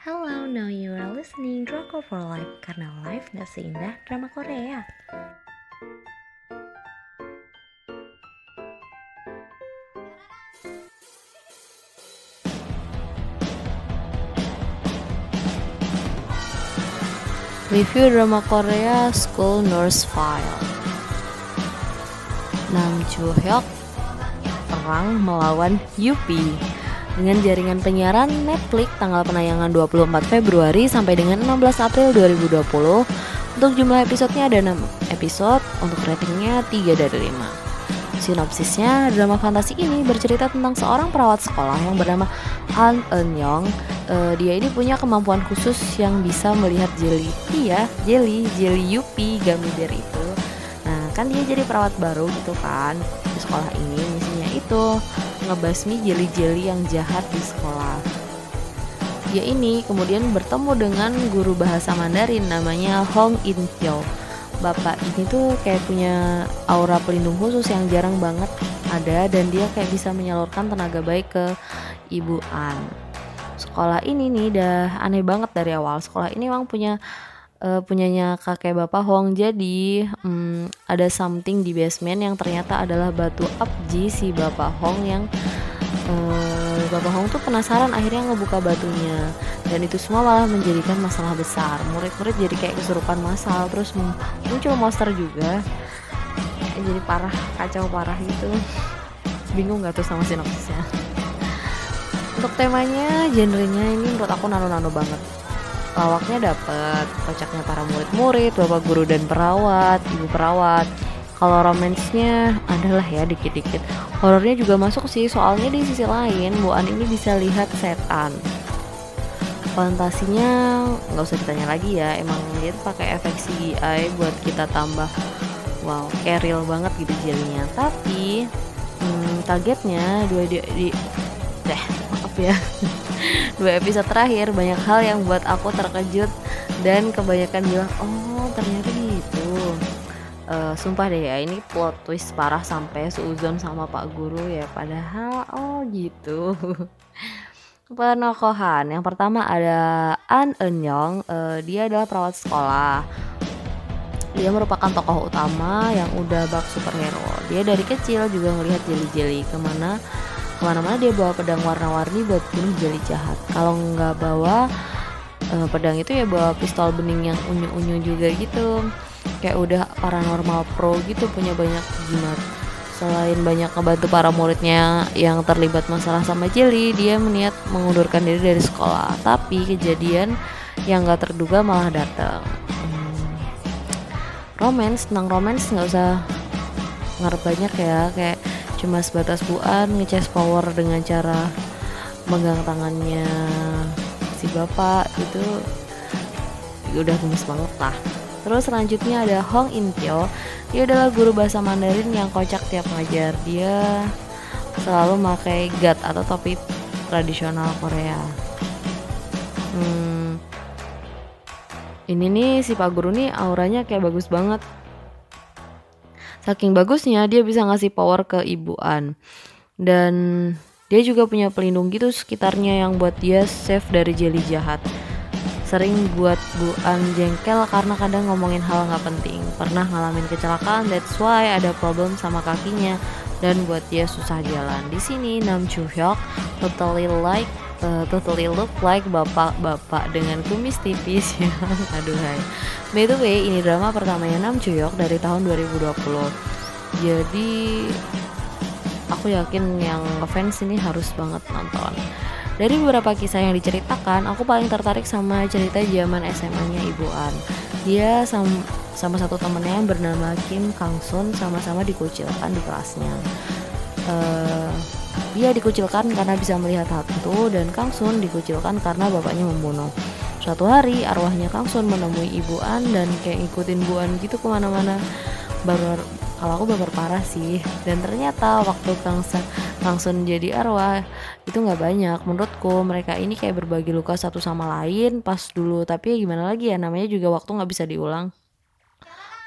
Hello, now you are listening Drama for Life karena life gak seindah drama Korea. Review drama Korea School Nurse File Nam Joo Hyuk perang melawan Yupi dengan jaringan penyiaran Netflix tanggal penayangan 24 Februari sampai dengan 16 April 2020 untuk jumlah episodenya ada 6 episode untuk ratingnya 3 dari 5 Sinopsisnya, drama fantasi ini bercerita tentang seorang perawat sekolah yang bernama An Eun Young. Uh, dia ini punya kemampuan khusus yang bisa melihat jelly. Iya, jelly, jelly Yupi Gamider itu. Nah, kan dia jadi perawat baru gitu kan di sekolah ini. Misinya itu ngebasmi jelly-jelly yang jahat di sekolah. Dia ini kemudian bertemu dengan guru bahasa Mandarin namanya Hong In Pyo bapak ini tuh kayak punya aura pelindung khusus yang jarang banget ada dan dia kayak bisa menyalurkan tenaga baik ke ibu An. Sekolah ini nih udah aneh banget dari awal. Sekolah ini memang punya uh, punyanya kakek bapak Hong. Jadi um, ada something di basement yang ternyata adalah batu abji si bapak Hong yang uh, bapak Hong tuh penasaran akhirnya ngebuka batunya. Dan itu semua malah menjadikan masalah besar. Murid-murid jadi kayak kesurupan masal terus muncul monster juga. Jadi parah kacau parah gitu. Bingung gak tuh sama sinopsisnya? Untuk temanya genrenya ini menurut aku nano-nano banget lawaknya dapet kocaknya para murid-murid bapak guru dan perawat ibu perawat. Kalau romansnya adalah ya dikit-dikit. Horornya juga masuk sih soalnya di sisi lain Bu An ini bisa lihat setan. Fantasinya nggak usah ditanya lagi ya emang dia pakai efek CGI buat kita tambah wow kayak real banget gitu jadinya. Tapi hmm, targetnya dua di, di deh maaf ya dua episode terakhir banyak hal yang buat aku terkejut dan kebanyakan bilang oh ternyata gitu uh, sumpah deh ya ini plot twist parah sampai seuzon sama pak guru ya padahal oh gitu penokohan. Yang pertama ada An Eun Young, uh, dia adalah perawat sekolah. Dia merupakan tokoh utama yang udah bak superhero. Dia dari kecil juga ngelihat jeli-jeli ke mana ke mana-mana dia bawa pedang warna-warni buat bunuh jeli jahat. Kalau nggak bawa uh, pedang itu ya bawa pistol bening yang unyu-unyu juga gitu. Kayak udah paranormal pro gitu punya banyak jimat Selain banyak ngebantu para muridnya yang terlibat masalah sama Jelly, dia meniat mengundurkan diri dari sekolah. Tapi kejadian yang gak terduga malah datang. Hmm. Romance, tentang romance nggak usah ngarep banyak ya, kayak cuma sebatas buan ngeces power dengan cara megang tangannya si bapak itu udah gemes banget lah. Terus selanjutnya ada Hong In Pyo. Dia adalah guru bahasa Mandarin yang kocak tiap ngajar. Dia selalu pakai gat atau topi tradisional Korea. Hmm, ini nih si Pak Guru nih auranya kayak bagus banget. Saking bagusnya dia bisa ngasih power ke ibuan. Dan dia juga punya pelindung gitu sekitarnya yang buat dia safe dari jeli jahat sering buat Bu An jengkel karena kadang ngomongin hal nggak penting. Pernah ngalamin kecelakaan, that's why ada problem sama kakinya dan buat dia susah jalan. Di sini Nam Joo Hyuk totally like uh, totally look like bapak-bapak dengan kumis tipis ya. Aduhai. By the way, ini drama pertamanya Nam Hyuk dari tahun 2020. Jadi aku yakin yang fans ini harus banget nonton. Dari beberapa kisah yang diceritakan, aku paling tertarik sama cerita zaman SMA-nya Ibu An. Dia sama, sama satu temennya yang bernama Kim Kang Sun sama-sama dikucilkan di kelasnya. Uh, dia dikucilkan karena bisa melihat hantu dan Kang Sun dikucilkan karena bapaknya membunuh. Suatu hari arwahnya Kang Sun menemui Ibu An dan kayak ngikutin Bu An gitu ke mana-mana. Baru kalau aku baper parah sih dan ternyata waktu Kang Sun, Kang Sun jadi arwah itu nggak banyak menurutku mereka ini kayak berbagi luka satu sama lain pas dulu tapi ya gimana lagi ya namanya juga waktu nggak bisa diulang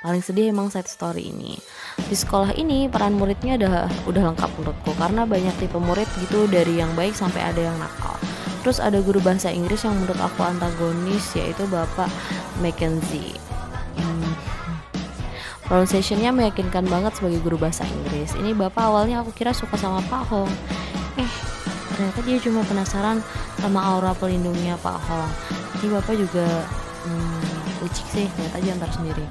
paling sedih emang side story ini. Di sekolah ini peran muridnya udah udah lengkap menurutku karena banyak tipe murid gitu dari yang baik sampai ada yang nakal. Terus ada guru bahasa Inggris yang menurut aku antagonis yaitu Bapak Mackenzie. Hmm. pronunciationnya meyakinkan banget sebagai guru bahasa Inggris. Ini Bapak awalnya aku kira suka sama Pak Hong. Eh ternyata dia cuma penasaran sama aura pelindungnya Pak Hong. Ini Bapak juga hmm, licik sih lihat aja ntar sendiri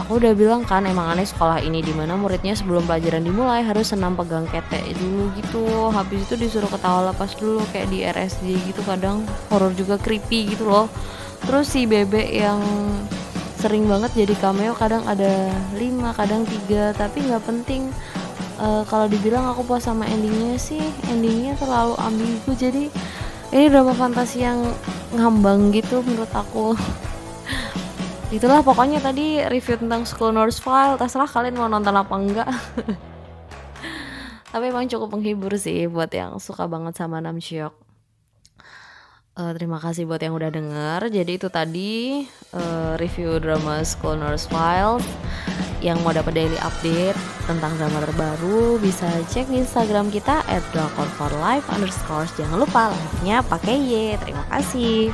aku udah bilang kan emang aneh sekolah ini di mana muridnya sebelum pelajaran dimulai harus senam pegang ketek dulu gitu. Habis itu disuruh ketawa lepas dulu kayak di RSJ gitu kadang. Horor juga creepy gitu loh. Terus si bebek yang sering banget jadi cameo kadang ada lima kadang tiga. Tapi nggak penting. Uh, kalau dibilang aku puas sama endingnya sih endingnya terlalu ambigu. Jadi ini drama fantasi yang ngambang gitu menurut aku itulah pokoknya tadi review tentang School Nurse File. Terserah kalian mau nonton apa enggak. Tapi emang cukup menghibur sih buat yang suka banget sama Nam Namcheok uh, terima kasih buat yang udah denger. Jadi itu tadi uh, review drama School Nurse Files yang mau dapat daily update tentang drama terbaru bisa cek di Instagram kita at underscore. Jangan lupa live nya pakai Y. Terima kasih